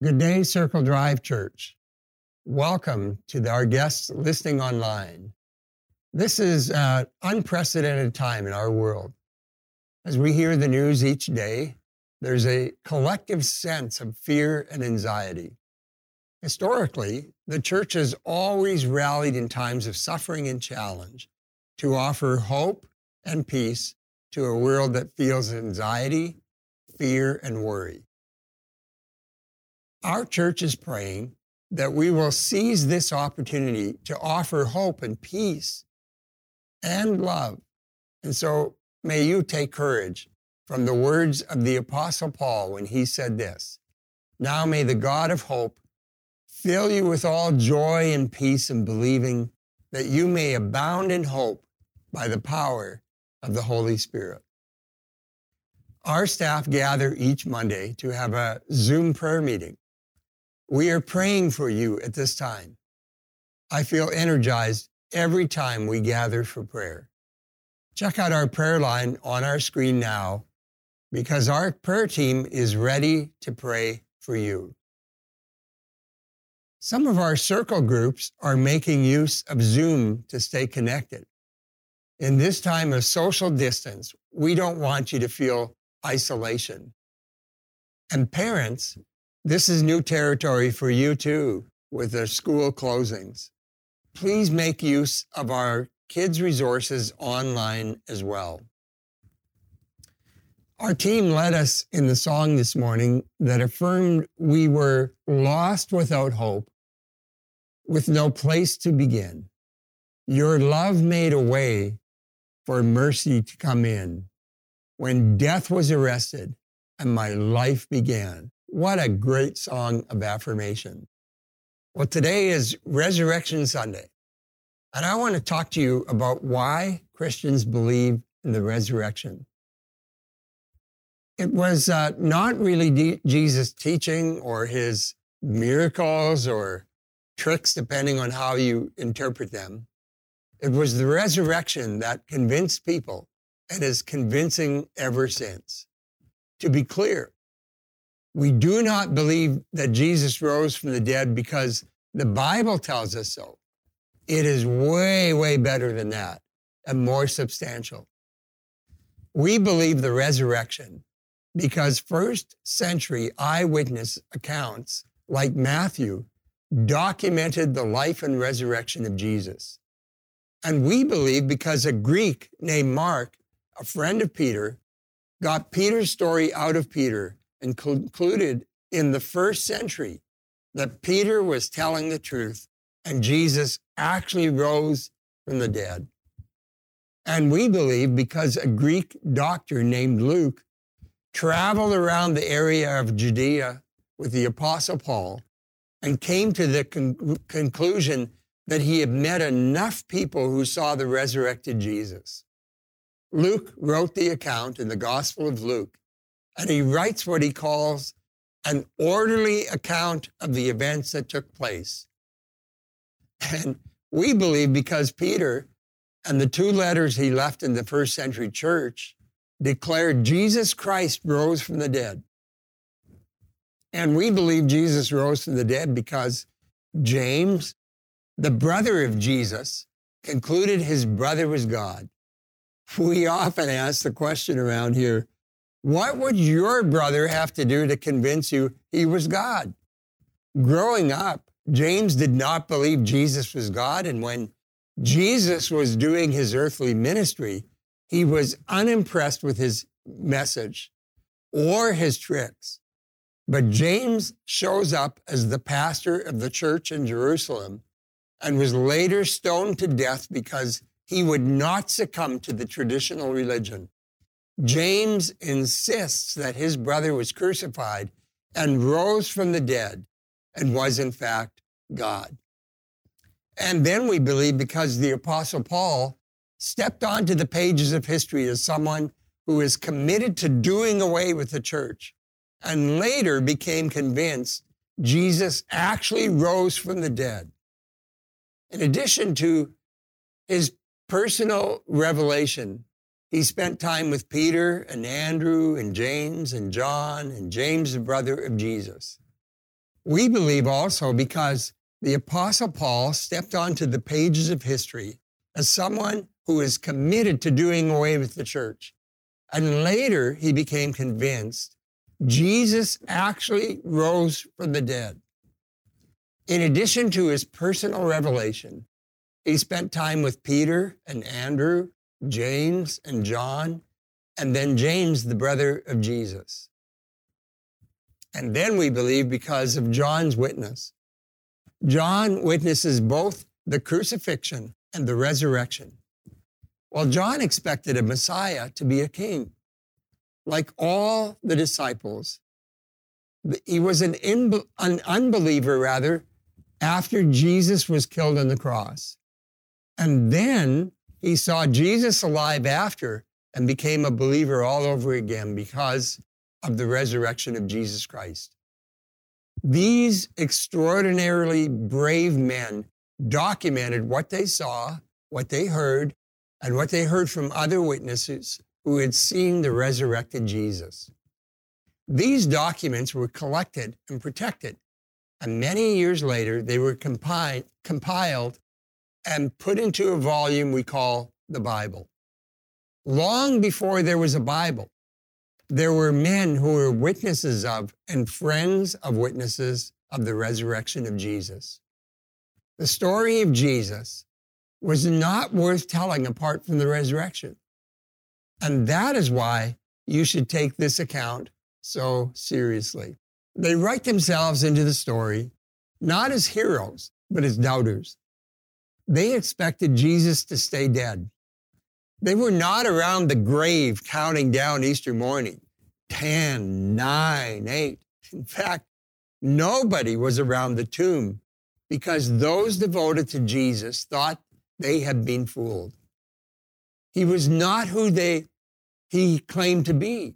Good day, Circle Drive Church. Welcome to our guests listening online. This is an unprecedented time in our world. As we hear the news each day, there's a collective sense of fear and anxiety. Historically, the church has always rallied in times of suffering and challenge to offer hope and peace to a world that feels anxiety, fear, and worry. Our church is praying that we will seize this opportunity to offer hope and peace and love. And so may you take courage from the words of the Apostle Paul when he said this Now may the God of hope fill you with all joy and peace in believing that you may abound in hope by the power of the Holy Spirit. Our staff gather each Monday to have a Zoom prayer meeting. We are praying for you at this time. I feel energized every time we gather for prayer. Check out our prayer line on our screen now because our prayer team is ready to pray for you. Some of our circle groups are making use of Zoom to stay connected. In this time of social distance, we don't want you to feel isolation. And parents, this is new territory for you too with the school closings. Please make use of our kids' resources online as well. Our team led us in the song this morning that affirmed we were lost without hope, with no place to begin. Your love made a way for mercy to come in when death was arrested and my life began. What a great song of affirmation. Well, today is Resurrection Sunday, and I want to talk to you about why Christians believe in the resurrection. It was uh, not really Jesus' teaching or his miracles or tricks, depending on how you interpret them. It was the resurrection that convinced people and is convincing ever since. To be clear, we do not believe that Jesus rose from the dead because the Bible tells us so. It is way, way better than that and more substantial. We believe the resurrection because first century eyewitness accounts, like Matthew, documented the life and resurrection of Jesus. And we believe because a Greek named Mark, a friend of Peter, got Peter's story out of Peter and concluded in the first century that Peter was telling the truth and Jesus actually rose from the dead. And we believe because a Greek doctor named Luke traveled around the area of Judea with the Apostle Paul and came to the con- conclusion that he had met enough people who saw the resurrected Jesus. Luke wrote the account in the Gospel of Luke, and he writes what he calls an orderly account of the events that took place. And we believe because Peter and the two letters he left in the first century church declared Jesus Christ rose from the dead. And we believe Jesus rose from the dead because James the brother of Jesus, concluded his brother was God. We often ask the question around here what would your brother have to do to convince you he was God? Growing up, James did not believe Jesus was God. And when Jesus was doing his earthly ministry, he was unimpressed with his message or his tricks. But James shows up as the pastor of the church in Jerusalem and was later stoned to death because he would not succumb to the traditional religion. Mm-hmm. James insists that his brother was crucified and rose from the dead and was in fact God. And then we believe because the Apostle Paul stepped onto the pages of history as someone who is committed to doing away with the church and later became convinced Jesus actually rose from the dead in addition to his personal revelation, he spent time with Peter and Andrew and James and John and James, the brother of Jesus. We believe also because the Apostle Paul stepped onto the pages of history as someone who is committed to doing away with the church. And later he became convinced Jesus actually rose from the dead. In addition to his personal revelation, he spent time with Peter and Andrew, James and John, and then James, the brother of Jesus. And then we believe because of John's witness. John witnesses both the crucifixion and the resurrection. Well, John expected a Messiah to be a king. Like all the disciples, he was an, in, an unbeliever, rather, after Jesus was killed on the cross. And then he saw Jesus alive after and became a believer all over again because of the resurrection of Jesus Christ. These extraordinarily brave men documented what they saw, what they heard, and what they heard from other witnesses who had seen the resurrected Jesus. These documents were collected and protected, and many years later, they were compi- compiled and put into a volume we call the Bible. Long before there was a Bible, there were men who were witnesses of and friends of witnesses of the resurrection of Jesus. The story of Jesus was not worth telling apart from the resurrection. And that is why you should take this account so seriously. They write themselves into the story not as heroes, but as doubters. They expected Jesus to stay dead. They were not around the grave counting down Easter morning 10, 9, 8. In fact, nobody was around the tomb because those devoted to Jesus thought they had been fooled. He was not who they he claimed to be.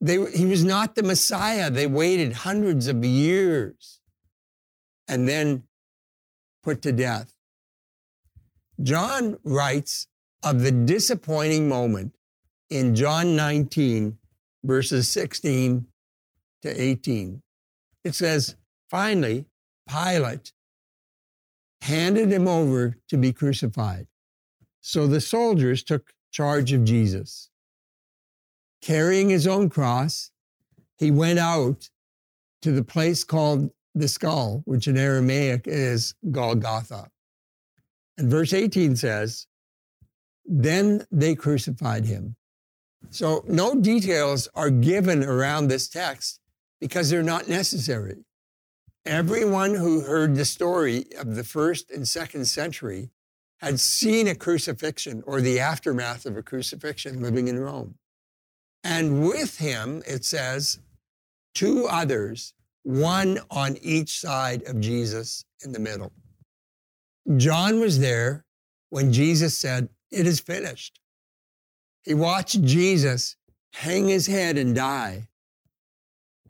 They, he was not the Messiah. They waited hundreds of years and then put to death. John writes of the disappointing moment in John 19, verses 16 to 18. It says, Finally, Pilate handed him over to be crucified. So the soldiers took charge of Jesus. Carrying his own cross, he went out to the place called the skull, which in Aramaic is Golgotha. And verse 18 says, Then they crucified him. So no details are given around this text because they're not necessary. Everyone who heard the story of the first and second century had seen a crucifixion or the aftermath of a crucifixion living in Rome. And with him, it says, two others, one on each side of Jesus in the middle. John was there when Jesus said, It is finished. He watched Jesus hang his head and die.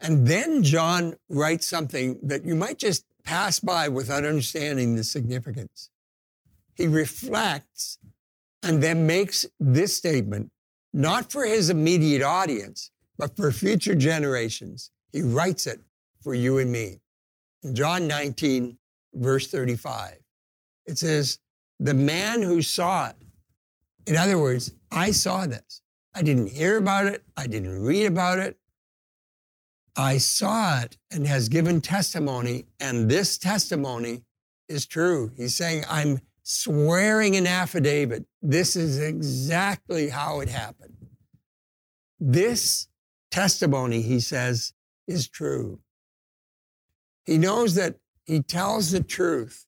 And then John writes something that you might just pass by without understanding the significance. He reflects and then makes this statement, not for his immediate audience, but for future generations. He writes it for you and me. John 19, verse 35, it says, The man who saw it, in other words, I saw this. I didn't hear about it. I didn't read about it. I saw it and has given testimony, and this testimony is true. He's saying, I'm swearing an affidavit. This is exactly how it happened. This testimony, he says, is true. He knows that he tells the truth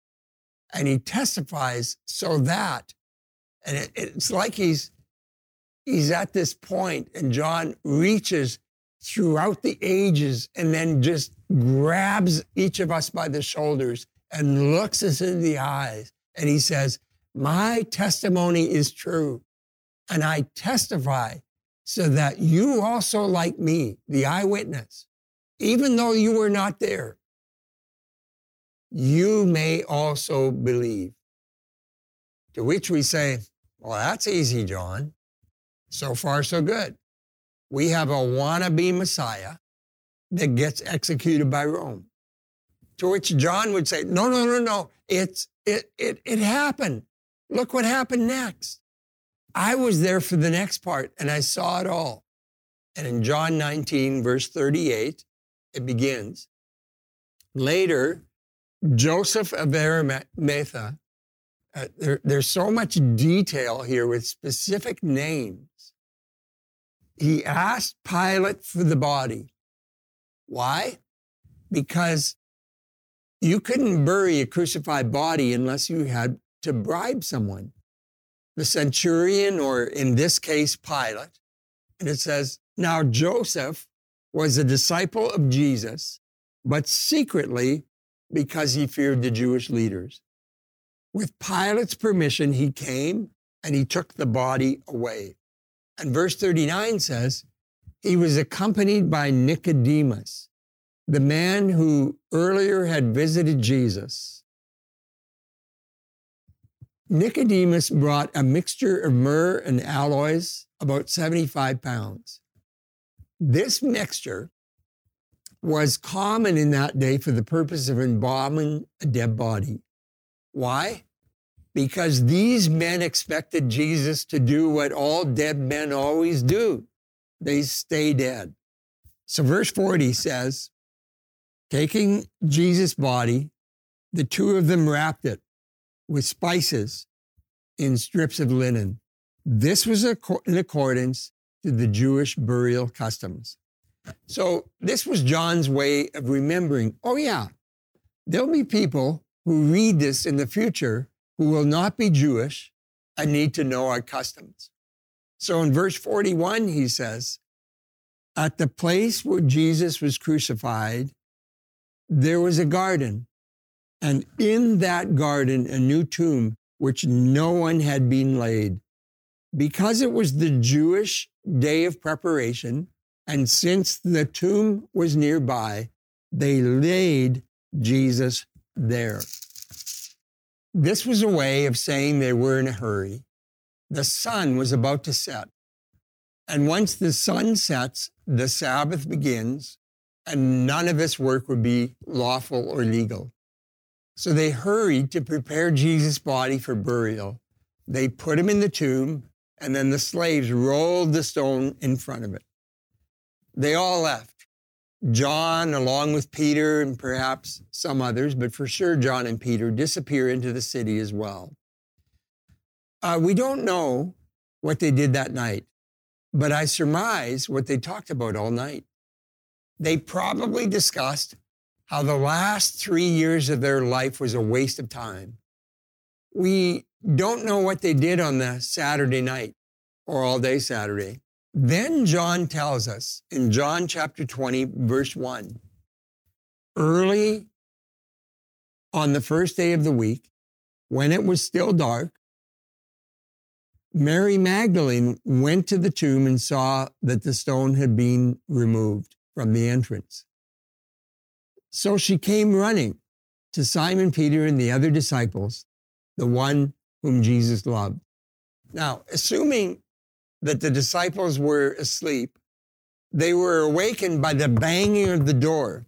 and he testifies so that, and it, it's like he's he's at this point, and John reaches throughout the ages and then just grabs each of us by the shoulders and looks us in the eyes. And he says, My testimony is true. And I testify so that you also, like me, the eyewitness, even though you were not there, you may also believe. To which we say, Well, that's easy, John. So far, so good. We have a wannabe Messiah that gets executed by Rome. To which John would say, No, no, no, no. It's it it it happened. Look what happened next. I was there for the next part and I saw it all. And in John 19, verse 38, it begins. Later, Joseph of Arimathea, uh, there, there's so much detail here with specific names. He asked Pilate for the body. Why? Because you couldn't bury a crucified body unless you had to bribe someone. The centurion, or in this case, Pilate. And it says, Now Joseph was a disciple of Jesus, but secretly because he feared the Jewish leaders. With Pilate's permission, he came and he took the body away. And verse 39 says, he was accompanied by Nicodemus, the man who earlier had visited Jesus. Nicodemus brought a mixture of myrrh and aloes, about 75 pounds. This mixture was common in that day for the purpose of embalming a dead body. Why? Because these men expected Jesus to do what all dead men always do they stay dead. So, verse 40 says, taking Jesus' body, the two of them wrapped it with spices in strips of linen. This was in accordance to the Jewish burial customs. So, this was John's way of remembering oh, yeah, there'll be people who read this in the future who will not be Jewish and need to know our customs. So, in verse 41, he says, At the place where Jesus was crucified, there was a garden, and in that garden, a new tomb which no one had been laid. Because it was the Jewish day of preparation, and since the tomb was nearby, they laid Jesus there. This was a way of saying they were in a hurry. The sun was about to set. And once the sun sets, the Sabbath begins, and none of this work would be lawful or legal. So they hurried to prepare Jesus' body for burial. They put him in the tomb, and then the slaves rolled the stone in front of it. They all left. John, along with Peter and perhaps some others, but for sure John and Peter, disappear into the city as well. Uh, we don't know what they did that night, but I surmise what they talked about all night. They probably discussed how the last three years of their life was a waste of time. We don't know what they did on the Saturday night or all day Saturday. Then John tells us in John chapter 20, verse 1 early on the first day of the week, when it was still dark, Mary Magdalene went to the tomb and saw that the stone had been removed from the entrance. So she came running to Simon Peter and the other disciples, the one whom Jesus loved. Now, assuming that the disciples were asleep, they were awakened by the banging of the door.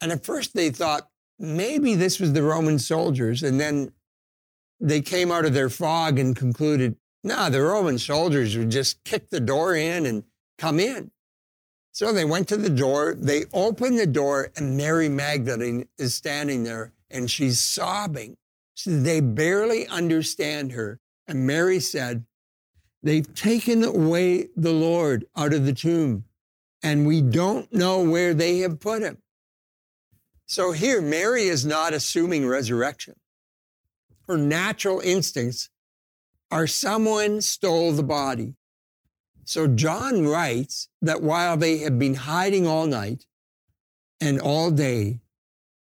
And at first they thought maybe this was the Roman soldiers. And then they came out of their fog and concluded, no, nah, the Roman soldiers would just kick the door in and come in. So they went to the door, they opened the door, and Mary Magdalene is standing there and she's sobbing. So they barely understand her. And Mary said, They've taken away the Lord out of the tomb, and we don't know where they have put him. So here, Mary is not assuming resurrection. Her natural instincts are someone stole the body. So John writes that while they had been hiding all night and all day,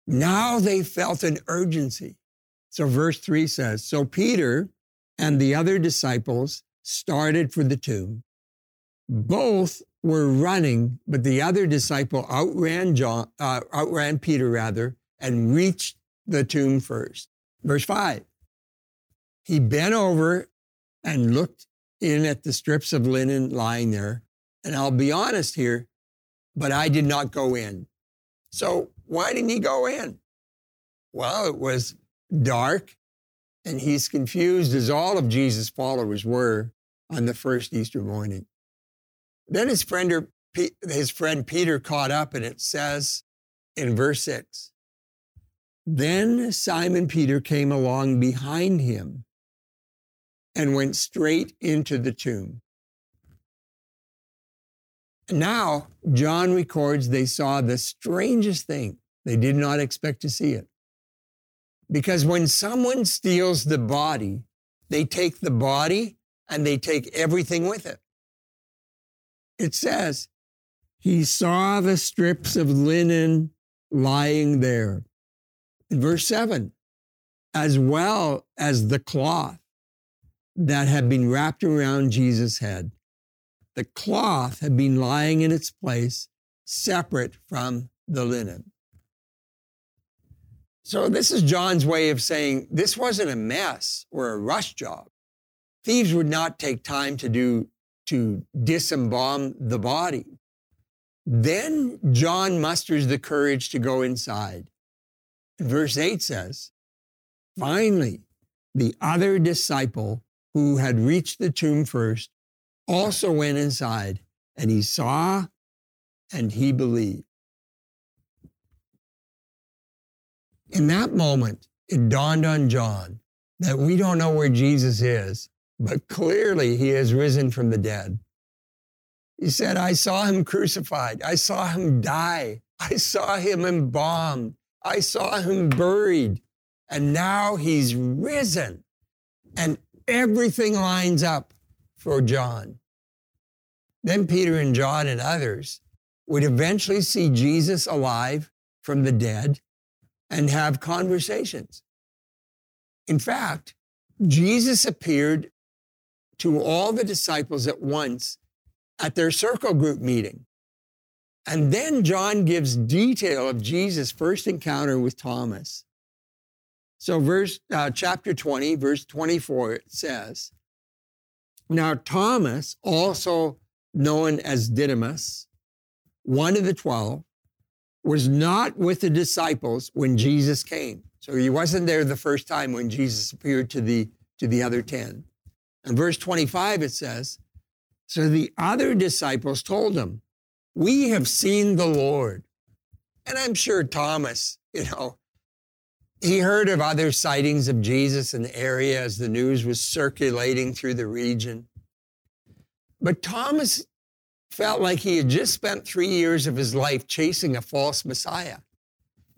now they felt an urgency. So verse 3 says So Peter and the other disciples started for the tomb. Both were running, but the other disciple outran John, uh, outran Peter rather, and reached the tomb first. Verse five. He bent over and looked in at the strips of linen lying there. And I'll be honest here, but I did not go in. So why didn't he go in? Well, it was dark, and he's confused as all of Jesus' followers were on the first Easter morning. Then his friend, his friend Peter caught up, and it says in verse 6 Then Simon Peter came along behind him and went straight into the tomb. Now, John records they saw the strangest thing. They did not expect to see it. Because when someone steals the body, they take the body and they take everything with it. It says, he saw the strips of linen lying there. In verse 7, as well as the cloth that had been wrapped around Jesus' head. The cloth had been lying in its place, separate from the linen. So, this is John's way of saying this wasn't a mess or a rush job. Thieves would not take time to do to disembalm the body. Then John musters the courage to go inside. Verse 8 says, Finally, the other disciple who had reached the tomb first also went inside, and he saw and he believed. In that moment, it dawned on John that we don't know where Jesus is, but clearly he has risen from the dead. He said, I saw him crucified. I saw him die. I saw him embalmed. I saw him buried. And now he's risen. And everything lines up for John. Then Peter and John and others would eventually see Jesus alive from the dead and have conversations. In fact, Jesus appeared to all the disciples at once at their circle group meeting. And then John gives detail of Jesus' first encounter with Thomas. So, verse uh, chapter 20, verse 24, it says, Now Thomas, also known as Didymus, one of the twelve, was not with the disciples when Jesus came. So he wasn't there the first time when Jesus appeared to the, to the other 10. In verse 25, it says, So the other disciples told him, We have seen the Lord. And I'm sure Thomas, you know, he heard of other sightings of Jesus in the area as the news was circulating through the region. But Thomas felt like he had just spent three years of his life chasing a false Messiah.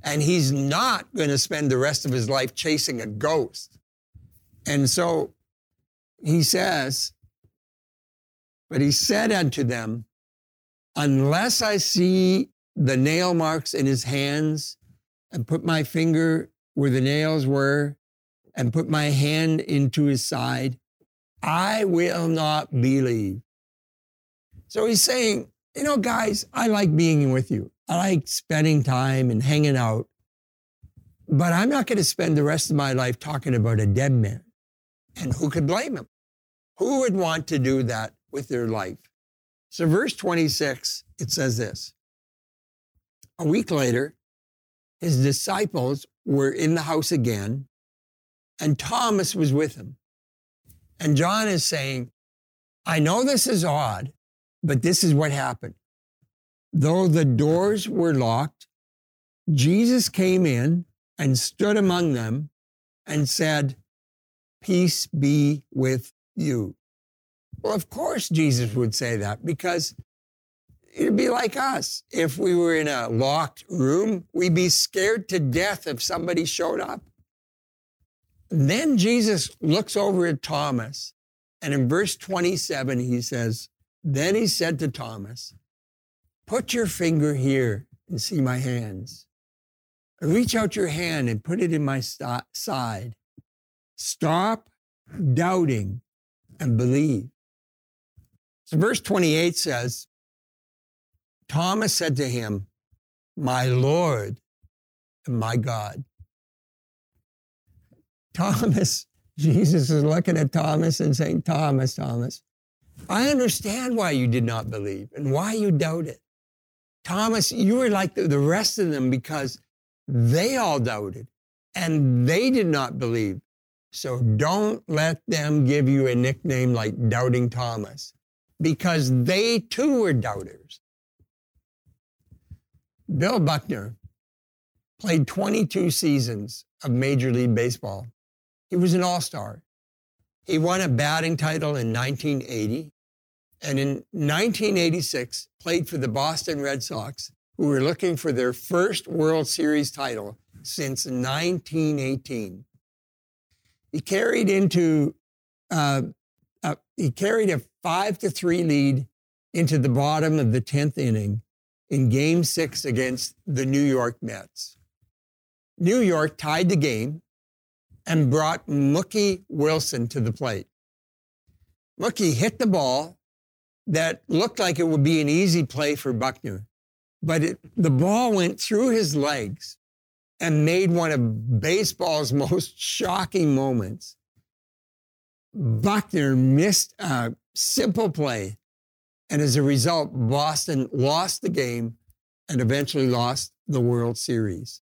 And he's not going to spend the rest of his life chasing a ghost. And so he says, But he said unto them, Unless I see the nail marks in his hands and put my finger where the nails were and put my hand into his side, I will not believe. So he's saying, you know, guys, I like being with you. I like spending time and hanging out. But I'm not going to spend the rest of my life talking about a dead man. And who could blame him? Who would want to do that with their life? So, verse 26, it says this A week later, his disciples were in the house again, and Thomas was with him. And John is saying, I know this is odd, but this is what happened. Though the doors were locked, Jesus came in and stood among them and said, Peace be with you. Well, of course, Jesus would say that because it'd be like us. If we were in a locked room, we'd be scared to death if somebody showed up. Then Jesus looks over at Thomas, and in verse 27, he says, then he said to Thomas, Put your finger here and see my hands. Reach out your hand and put it in my st- side. Stop doubting and believe. So, verse 28 says, Thomas said to him, My Lord and my God. Thomas, Jesus is looking at Thomas and saying, Thomas, Thomas, I understand why you did not believe and why you doubted. Thomas, you were like the, rest of them because they all doubted. and they did not believe. So don't let them give you a nickname like Doubting Thomas, because they too were doubters. Bill Buckner played 22 seasons of Major League Baseball. He was an all star. He won a batting title in 1980 and in 1986 played for the Boston Red Sox, who were looking for their first World Series title since 1918. He carried into uh, uh, he carried a five to three lead into the bottom of the tenth inning in Game Six against the New York Mets. New York tied the game and brought Mookie Wilson to the plate. Mookie hit the ball that looked like it would be an easy play for Buckner, but it, the ball went through his legs and made one of baseball's most shocking moments. Buckner missed a simple play, and as a result, Boston lost the game and eventually lost the World Series.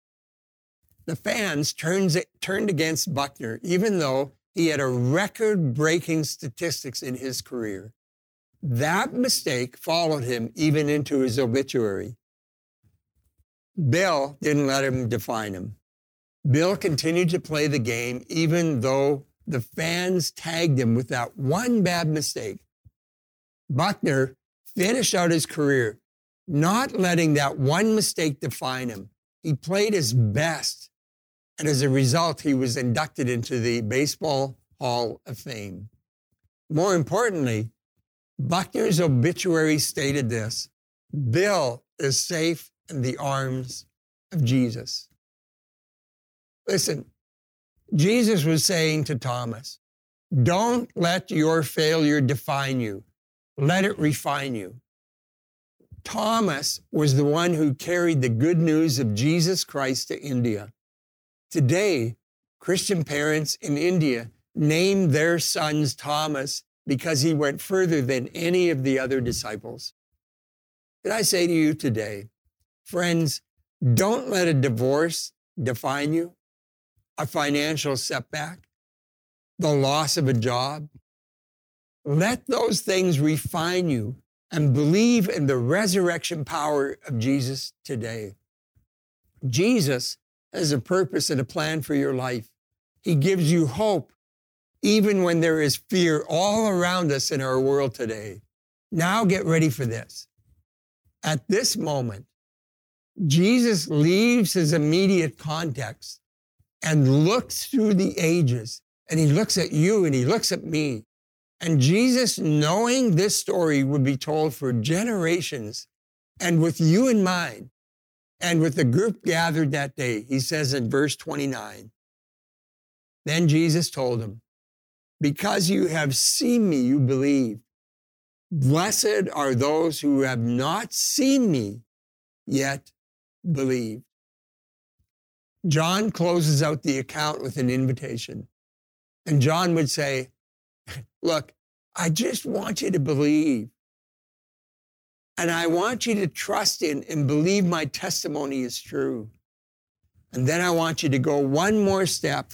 The fans turns, turned against Buckner, even though he had a record breaking statistics in his career. That mistake followed him even into his obituary. Bill didn't let him define him. Bill continued to play the game even though the fans tagged him with that one bad mistake. Buckner finished out his career not letting that one mistake define him. He played his best. And as a result, he was inducted into the Baseball Hall of Fame. More importantly, Buckner's obituary stated this Bill is safe in the arms of Jesus. Listen, Jesus was saying to Thomas, don't let your failure define you. Let it refine you. Thomas was the one who carried the good news of Jesus Christ to India. Today, Christian parents in India name their sons Thomas because he went further than any of the other disciples. Can I say to you today, friends, don't let a divorce define you, a financial setback, the loss of a job. Let those things refine you and believe in the resurrection power of Jesus today. Jesus has a purpose and a plan for your life. He gives you hope even when there is fear all around us in our world today. Now get ready for this. At this moment, Jesus leaves his immediate context and looks through the ages and he looks at you and he looks at me. And Jesus, knowing this story would be told for generations and with you in mind and with the group gathered that day, he says in verse 29, then Jesus told him, because you have seen me, you believe. Blessed are those who have not seen me, yet believe. John closes out the account with an invitation. And John would say, Look, I just want you to believe. And I want you to trust in and believe my testimony is true. And then I want you to go one more step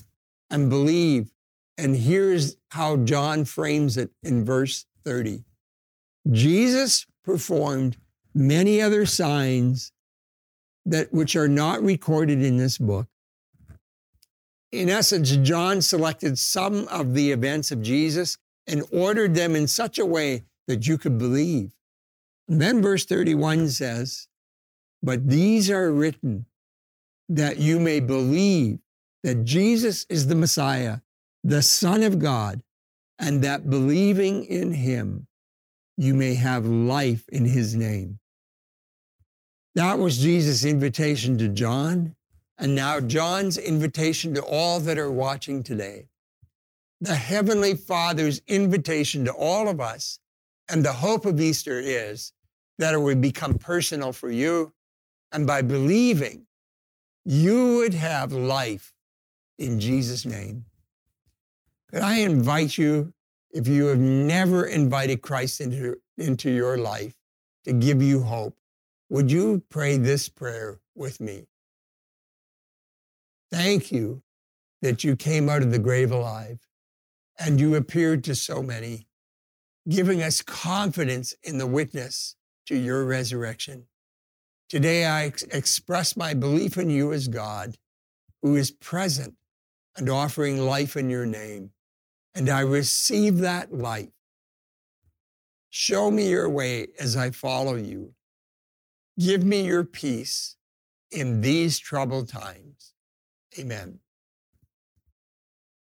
and believe and here's how John frames it in verse 30. Jesus performed many other signs that which are not recorded in this book. In essence, John selected some of the events of Jesus and ordered them in such a way that you could believe. Then verse 31 says, But these are written that you may believe that Jesus is the Messiah, the Son of God, and that believing in him, you may have life in his name. That was Jesus' invitation to John, and now John's invitation to all that are watching today. The Heavenly Father's invitation to all of us, and the hope of Easter is that it would become personal for you, and by believing, you would have life in Jesus' name. Could I invite you, if you have never invited Christ into, into your life to give you hope, would you pray this prayer with me? Thank you that you came out of the grave alive and you appeared to so many, giving us confidence in the witness to your resurrection. Today, I ex- express my belief in you as God, who is present and offering life in your name. And I receive that life. Show me your way as I follow you. Give me your peace in these troubled times. Amen.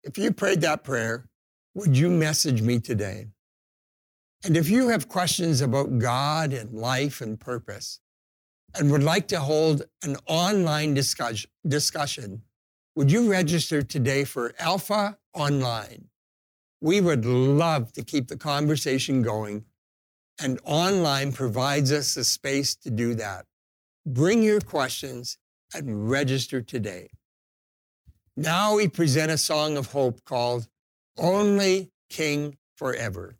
If you prayed that prayer, would you message me today? And if you have questions about God and life and purpose and would like to hold an online discussion, would you register today for Alpha Online? We would love to keep the conversation going, and online provides us the space to do that. Bring your questions and register today. Now we present a song of hope called Only King Forever.